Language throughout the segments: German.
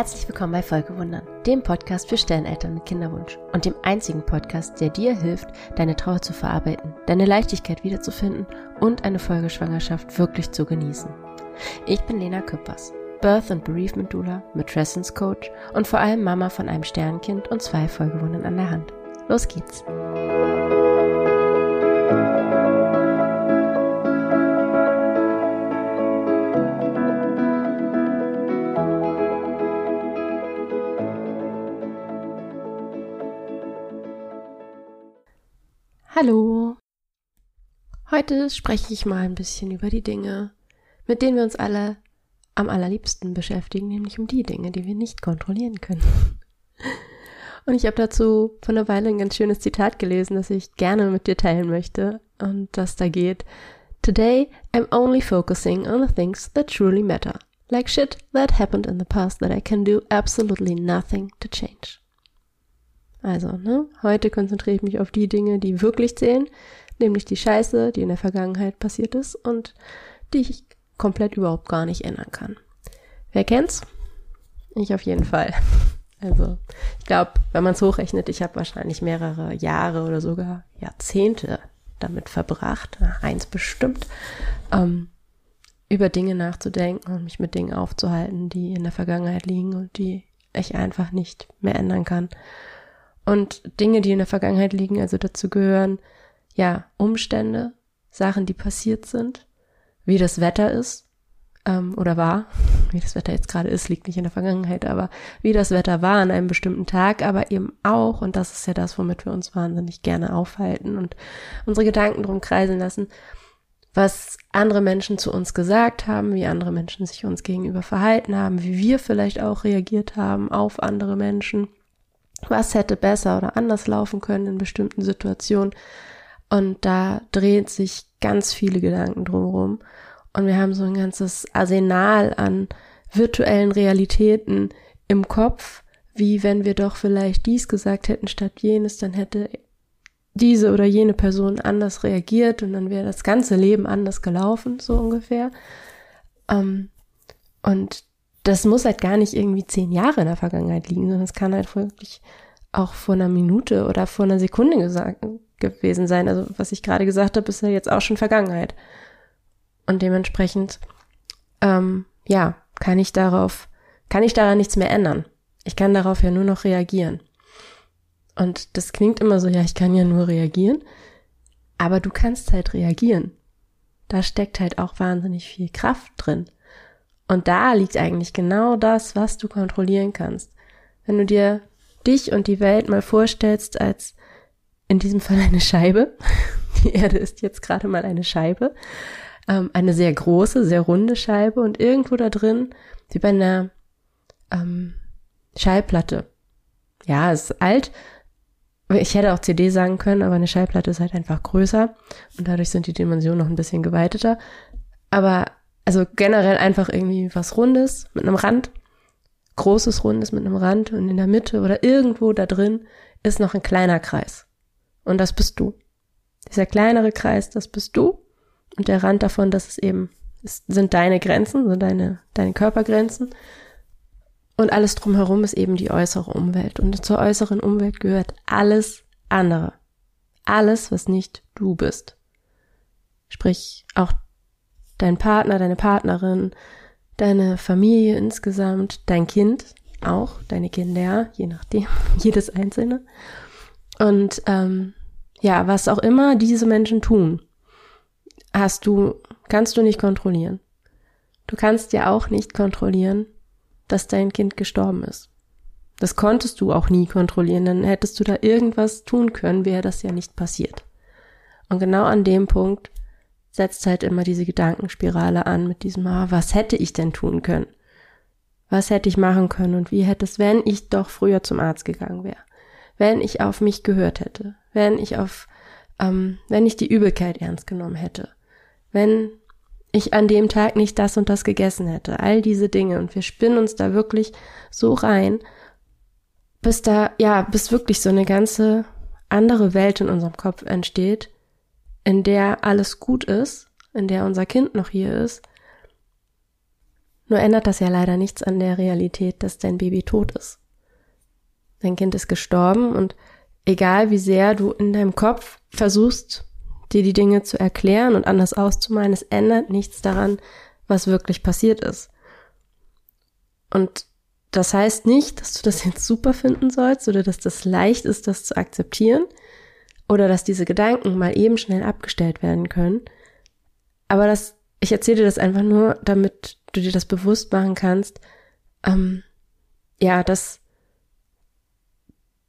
Herzlich willkommen bei Folgewundern, dem Podcast für Stelleneltern mit Kinderwunsch und dem einzigen Podcast, der dir hilft, deine Trauer zu verarbeiten, deine Leichtigkeit wiederzufinden und eine Folgeschwangerschaft wirklich zu genießen. Ich bin Lena Küppers, Birth and Bereavement Doula, Matrescence Coach und vor allem Mama von einem Sternkind und zwei Folgewundern an der Hand. Los geht's! Hallo. Heute spreche ich mal ein bisschen über die Dinge, mit denen wir uns alle am allerliebsten beschäftigen, nämlich um die Dinge, die wir nicht kontrollieren können. Und ich habe dazu vor einer Weile ein ganz schönes Zitat gelesen, das ich gerne mit dir teilen möchte und das da geht. Today I'm only focusing on the things that truly matter. Like shit that happened in the past that I can do absolutely nothing to change. Also, ne, heute konzentriere ich mich auf die Dinge, die wirklich zählen, nämlich die Scheiße, die in der Vergangenheit passiert ist und die ich komplett überhaupt gar nicht ändern kann. Wer kennt's? Ich auf jeden Fall. Also, ich glaube, wenn man es hochrechnet, ich habe wahrscheinlich mehrere Jahre oder sogar Jahrzehnte damit verbracht, eins bestimmt, ähm, über Dinge nachzudenken und mich mit Dingen aufzuhalten, die in der Vergangenheit liegen und die ich einfach nicht mehr ändern kann. Und Dinge, die in der Vergangenheit liegen, also dazu gehören, ja, Umstände, Sachen, die passiert sind, wie das Wetter ist ähm, oder war, wie das Wetter jetzt gerade ist, liegt nicht in der Vergangenheit, aber wie das Wetter war an einem bestimmten Tag, aber eben auch, und das ist ja das, womit wir uns wahnsinnig gerne aufhalten und unsere Gedanken drum kreisen lassen, was andere Menschen zu uns gesagt haben, wie andere Menschen sich uns gegenüber verhalten haben, wie wir vielleicht auch reagiert haben auf andere Menschen was hätte besser oder anders laufen können in bestimmten Situationen. Und da dreht sich ganz viele Gedanken drumherum. Und wir haben so ein ganzes Arsenal an virtuellen Realitäten im Kopf, wie wenn wir doch vielleicht dies gesagt hätten statt jenes, dann hätte diese oder jene Person anders reagiert und dann wäre das ganze Leben anders gelaufen, so ungefähr. Ähm, und das muss halt gar nicht irgendwie zehn Jahre in der Vergangenheit liegen, sondern es kann halt wirklich auch vor einer Minute oder vor einer Sekunde gesagt, gewesen sein. Also was ich gerade gesagt habe, ist ja jetzt auch schon Vergangenheit. Und dementsprechend, ähm, ja, kann ich darauf, kann ich daran nichts mehr ändern. Ich kann darauf ja nur noch reagieren. Und das klingt immer so, ja, ich kann ja nur reagieren. Aber du kannst halt reagieren. Da steckt halt auch wahnsinnig viel Kraft drin. Und da liegt eigentlich genau das, was du kontrollieren kannst. Wenn du dir dich und die Welt mal vorstellst als in diesem Fall eine Scheibe. Die Erde ist jetzt gerade mal eine Scheibe. Ähm, eine sehr große, sehr runde Scheibe und irgendwo da drin, wie bei einer ähm, Schallplatte. Ja, ist alt. Ich hätte auch CD sagen können, aber eine Schallplatte ist halt einfach größer und dadurch sind die Dimensionen noch ein bisschen geweiteter. Aber also generell einfach irgendwie was Rundes mit einem Rand großes Rundes mit einem Rand und in der Mitte oder irgendwo da drin ist noch ein kleiner Kreis. Und das bist du. Dieser kleinere Kreis, das bist du. Und der Rand davon, das ist eben, ist, sind deine Grenzen, sind deine, deine Körpergrenzen. Und alles drumherum ist eben die äußere Umwelt. Und zur äußeren Umwelt gehört alles andere. Alles, was nicht du bist. Sprich, auch dein Partner, deine Partnerin, deine Familie insgesamt, dein Kind auch, deine Kinder, je nachdem, jedes einzelne. Und ähm, ja, was auch immer diese Menschen tun, hast du, kannst du nicht kontrollieren. Du kannst ja auch nicht kontrollieren, dass dein Kind gestorben ist. Das konntest du auch nie kontrollieren, dann hättest du da irgendwas tun können, wäre das ja nicht passiert. Und genau an dem Punkt setzt halt immer diese Gedankenspirale an mit diesem, ah, was hätte ich denn tun können? Was hätte ich machen können und wie hätte es, wenn ich doch früher zum Arzt gegangen wäre? Wenn ich auf mich gehört hätte? Wenn ich auf, ähm, wenn ich die Übelkeit ernst genommen hätte? Wenn ich an dem Tag nicht das und das gegessen hätte? All diese Dinge und wir spinnen uns da wirklich so rein, bis da, ja, bis wirklich so eine ganze andere Welt in unserem Kopf entsteht, in der alles gut ist, in der unser Kind noch hier ist, Nur ändert das ja leider nichts an der Realität, dass dein Baby tot ist. Dein Kind ist gestorben und egal wie sehr du in deinem Kopf versuchst, dir die Dinge zu erklären und anders auszumalen, es ändert nichts daran, was wirklich passiert ist. Und das heißt nicht, dass du das jetzt super finden sollst oder dass das leicht ist, das zu akzeptieren oder dass diese Gedanken mal eben schnell abgestellt werden können. Aber das, ich erzähle dir das einfach nur, damit du dir das bewusst machen kannst, ähm, ja, dass,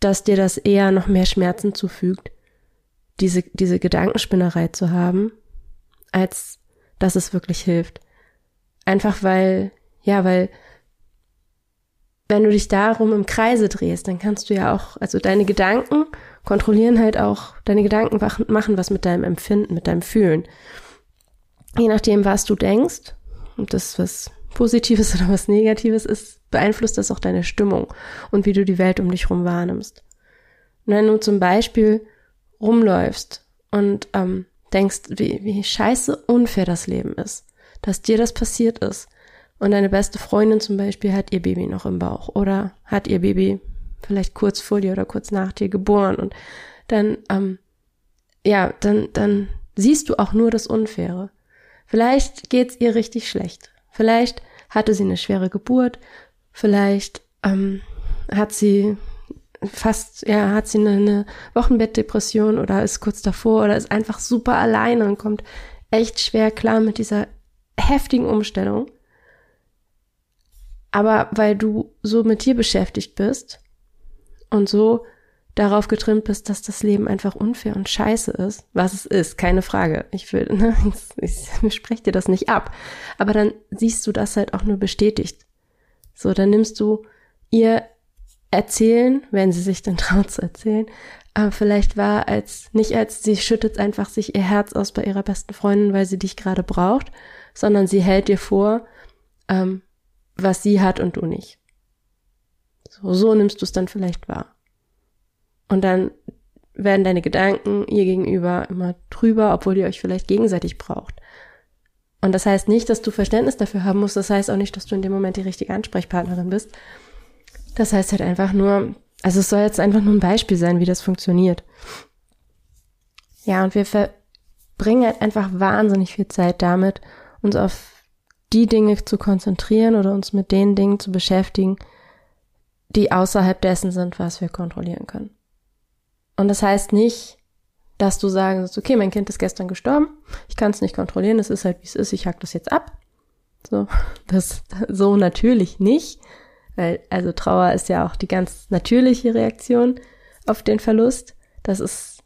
dass dir das eher noch mehr Schmerzen zufügt, diese, diese Gedankenspinnerei zu haben, als dass es wirklich hilft. Einfach weil, ja, weil wenn du dich darum im Kreise drehst, dann kannst du ja auch, also deine Gedanken kontrollieren halt auch, deine Gedanken machen was mit deinem Empfinden, mit deinem Fühlen. Je nachdem, was du denkst, und das was Positives oder was Negatives ist, beeinflusst das auch deine Stimmung und wie du die Welt um dich herum wahrnimmst. Und wenn du zum Beispiel rumläufst und ähm, denkst, wie, wie scheiße unfair das Leben ist, dass dir das passiert ist, und deine beste Freundin zum Beispiel hat ihr Baby noch im Bauch oder hat ihr Baby vielleicht kurz vor dir oder kurz nach dir geboren und dann, ähm, ja, dann, dann siehst du auch nur das Unfaire. Vielleicht geht's ihr richtig schlecht. Vielleicht hatte sie eine schwere Geburt. Vielleicht ähm, hat sie fast, ja, hat sie eine, eine Wochenbettdepression oder ist kurz davor oder ist einfach super alleine und kommt echt schwer klar mit dieser heftigen Umstellung. Aber weil du so mit dir beschäftigt bist und so darauf getrimmt bist, dass das Leben einfach unfair und scheiße ist, was es ist, keine Frage. Ich will, ne, ich, ich spreche dir das nicht ab. Aber dann siehst du das halt auch nur bestätigt. So, dann nimmst du ihr erzählen, wenn sie sich dann traut zu erzählen, aber vielleicht war als, nicht als sie schüttet einfach sich ihr Herz aus bei ihrer besten Freundin, weil sie dich gerade braucht, sondern sie hält dir vor, ähm, was sie hat und du nicht. So, nimmst du es dann vielleicht wahr. Und dann werden deine Gedanken ihr gegenüber immer trüber, obwohl ihr euch vielleicht gegenseitig braucht. Und das heißt nicht, dass du Verständnis dafür haben musst. Das heißt auch nicht, dass du in dem Moment die richtige Ansprechpartnerin bist. Das heißt halt einfach nur, also es soll jetzt einfach nur ein Beispiel sein, wie das funktioniert. Ja, und wir verbringen halt einfach wahnsinnig viel Zeit damit, uns auf die Dinge zu konzentrieren oder uns mit den Dingen zu beschäftigen, die außerhalb dessen sind, was wir kontrollieren können. Und das heißt nicht, dass du sagen sollst, okay, mein Kind ist gestern gestorben, ich kann es nicht kontrollieren, es ist halt wie es ist, ich hack das jetzt ab. So, das so natürlich nicht, weil also Trauer ist ja auch die ganz natürliche Reaktion auf den Verlust. Das ist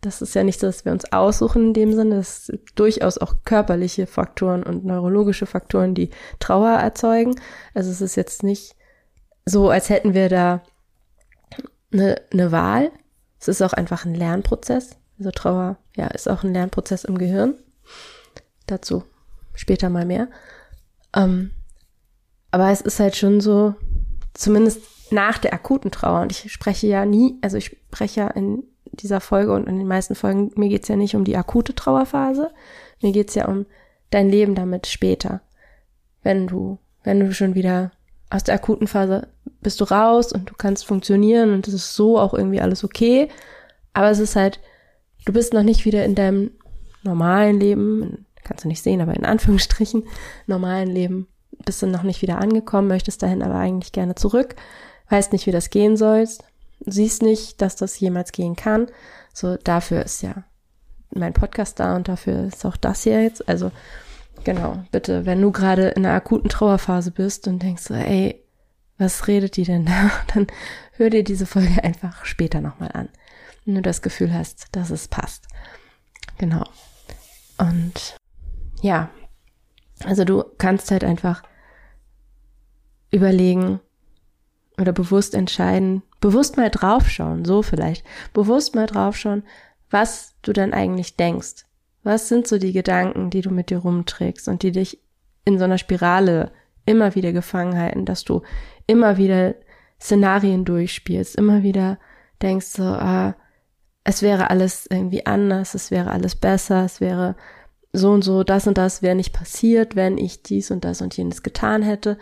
das ist ja nicht so, dass wir uns aussuchen in dem Sinne. Das sind durchaus auch körperliche Faktoren und neurologische Faktoren, die Trauer erzeugen. Also es ist jetzt nicht so, als hätten wir da eine, eine Wahl. Es ist auch einfach ein Lernprozess. Also Trauer, ja, ist auch ein Lernprozess im Gehirn. Dazu später mal mehr. Ähm, aber es ist halt schon so, zumindest nach der akuten Trauer, und ich spreche ja nie, also ich spreche ja in dieser Folge und in den meisten Folgen, mir geht's ja nicht um die akute Trauerphase, mir geht's ja um dein Leben damit später. Wenn du, wenn du schon wieder aus der akuten Phase bist du raus und du kannst funktionieren und es ist so auch irgendwie alles okay, aber es ist halt, du bist noch nicht wieder in deinem normalen Leben, kannst du nicht sehen, aber in Anführungsstrichen, normalen Leben bist du noch nicht wieder angekommen, möchtest dahin aber eigentlich gerne zurück, weißt nicht, wie das gehen sollst, siehst nicht, dass das jemals gehen kann. So, dafür ist ja mein Podcast da und dafür ist auch das hier jetzt. Also, genau, bitte, wenn du gerade in einer akuten Trauerphase bist und denkst so, ey, was redet die denn da? Dann hör dir diese Folge einfach später nochmal an. Wenn du das Gefühl hast, dass es passt. Genau. Und ja, also du kannst halt einfach überlegen oder bewusst entscheiden, bewusst mal draufschauen, so vielleicht, bewusst mal draufschauen, was du dann eigentlich denkst. Was sind so die Gedanken, die du mit dir rumträgst und die dich in so einer Spirale immer wieder gefangen halten, dass du immer wieder Szenarien durchspielst, immer wieder denkst so, ah, es wäre alles irgendwie anders, es wäre alles besser, es wäre so und so, das und das wäre nicht passiert, wenn ich dies und das und jenes getan hätte.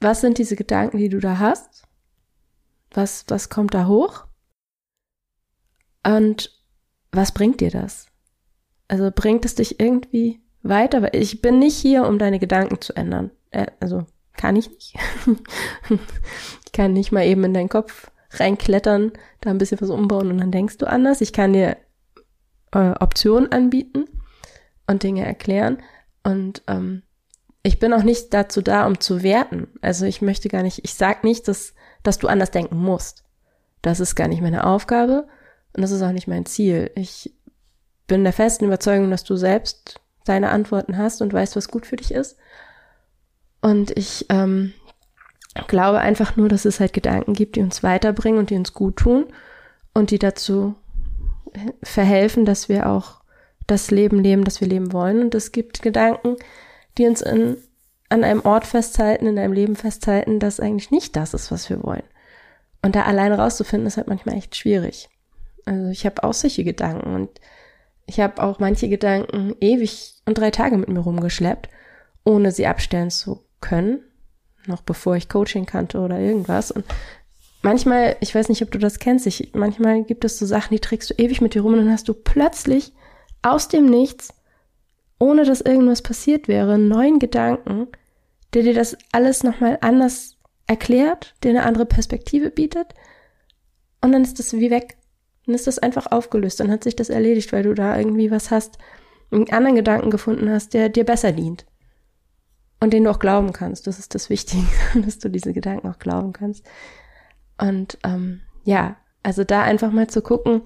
Was sind diese Gedanken, die du da hast? Was, was kommt da hoch? Und was bringt dir das? Also bringt es dich irgendwie weiter? Weil ich bin nicht hier, um deine Gedanken zu ändern. Äh, also kann ich nicht. ich kann nicht mal eben in deinen Kopf reinklettern, da ein bisschen was umbauen und dann denkst du anders. Ich kann dir äh, Optionen anbieten und Dinge erklären. Und ähm, ich bin auch nicht dazu da, um zu werten. Also ich möchte gar nicht, ich sag nicht, dass, dass du anders denken musst. Das ist gar nicht meine Aufgabe und das ist auch nicht mein Ziel. Ich bin der festen Überzeugung, dass du selbst deine Antworten hast und weißt, was gut für dich ist. Und ich ähm, glaube einfach nur, dass es halt Gedanken gibt, die uns weiterbringen und die uns gut tun und die dazu verhelfen, dass wir auch das Leben leben, das wir leben wollen. Und es gibt Gedanken, die uns in, an einem Ort festhalten, in einem Leben festhalten, das eigentlich nicht das ist, was wir wollen. Und da alleine rauszufinden, ist halt manchmal echt schwierig. Also ich habe auch solche Gedanken und ich habe auch manche Gedanken ewig und drei Tage mit mir rumgeschleppt, ohne sie abstellen zu können, noch bevor ich Coaching kannte oder irgendwas. Und manchmal, ich weiß nicht, ob du das kennst, ich, manchmal gibt es so Sachen, die trägst du ewig mit dir rum und dann hast du plötzlich aus dem Nichts, ohne dass irgendwas passiert wäre, einen neuen Gedanken, der dir das alles nochmal anders erklärt, dir eine andere Perspektive bietet. Und dann ist das wie weg. Dann ist das einfach aufgelöst. Dann hat sich das erledigt, weil du da irgendwie was hast, einen anderen Gedanken gefunden hast, der dir besser dient. Und den du auch glauben kannst. Das ist das Wichtige, dass du diese Gedanken auch glauben kannst. Und ähm, ja, also da einfach mal zu gucken,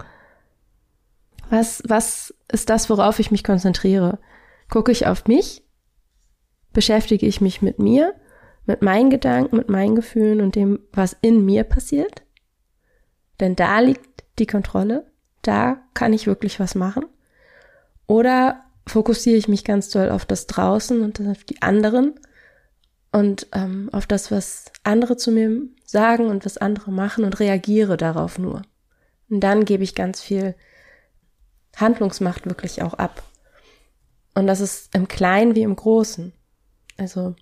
was, was ist das, worauf ich mich konzentriere? Gucke ich auf mich? Beschäftige ich mich mit mir, mit meinen Gedanken, mit meinen Gefühlen und dem, was in mir passiert? Denn da liegt die Kontrolle. Da kann ich wirklich was machen. Oder fokussiere ich mich ganz doll auf das Draußen und auf die anderen und ähm, auf das, was andere zu mir sagen und was andere machen und reagiere darauf nur. Und dann gebe ich ganz viel Handlungsmacht wirklich auch ab. Und das ist im Kleinen wie im Großen. Also,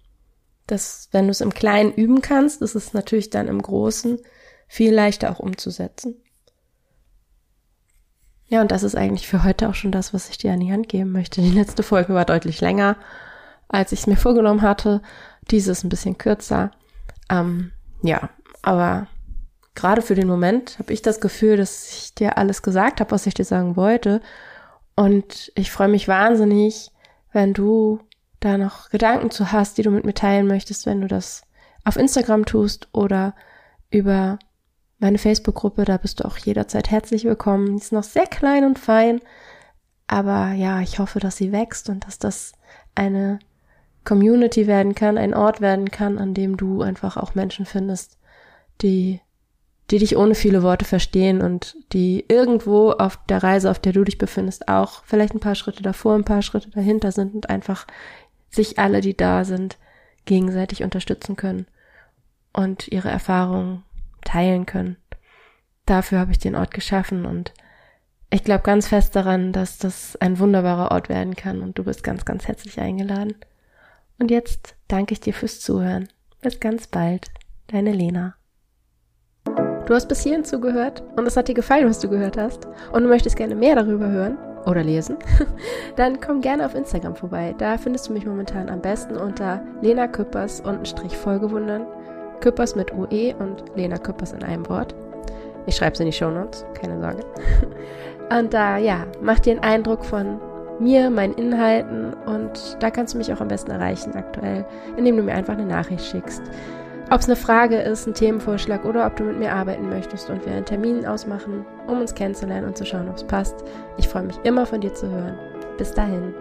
das, wenn du es im Kleinen üben kannst, ist es natürlich dann im Großen viel leichter auch umzusetzen. Ja, und das ist eigentlich für heute auch schon das, was ich dir an die Hand geben möchte. Die letzte Folge war deutlich länger, als ich es mir vorgenommen hatte. Diese ist ein bisschen kürzer. Ähm, ja, aber gerade für den Moment habe ich das Gefühl, dass ich dir alles gesagt habe, was ich dir sagen wollte. Und ich freue mich wahnsinnig, wenn du da noch Gedanken zu hast, die du mit mir teilen möchtest, wenn du das auf Instagram tust oder über meine Facebook-Gruppe, da bist du auch jederzeit herzlich willkommen. Die ist noch sehr klein und fein, aber ja, ich hoffe, dass sie wächst und dass das eine Community werden kann, ein Ort werden kann, an dem du einfach auch Menschen findest, die die dich ohne viele Worte verstehen und die irgendwo auf der Reise, auf der du dich befindest, auch vielleicht ein paar Schritte davor, ein paar Schritte dahinter sind und einfach sich alle, die da sind, gegenseitig unterstützen können und ihre Erfahrungen teilen können. Dafür habe ich den Ort geschaffen und ich glaube ganz fest daran, dass das ein wunderbarer Ort werden kann und du bist ganz, ganz herzlich eingeladen. Und jetzt danke ich dir fürs Zuhören. Bis ganz bald. Deine Lena. Du hast bis hierhin zugehört und es hat dir gefallen, was du gehört hast und du möchtest gerne mehr darüber hören oder lesen, dann komm gerne auf Instagram vorbei. Da findest du mich momentan am besten unter Lena Küppers und Strich Folgewundern. Küppers mit UE und Lena Küppers in einem Wort. Ich schreibe es in die Show Notes, keine Sorge. Und da, ja, mach dir einen Eindruck von mir, meinen Inhalten und da kannst du mich auch am besten erreichen aktuell, indem du mir einfach eine Nachricht schickst. Ob es eine Frage ist, ein Themenvorschlag oder ob du mit mir arbeiten möchtest und wir einen Termin ausmachen, um uns kennenzulernen und zu schauen, ob es passt. Ich freue mich immer von dir zu hören. Bis dahin.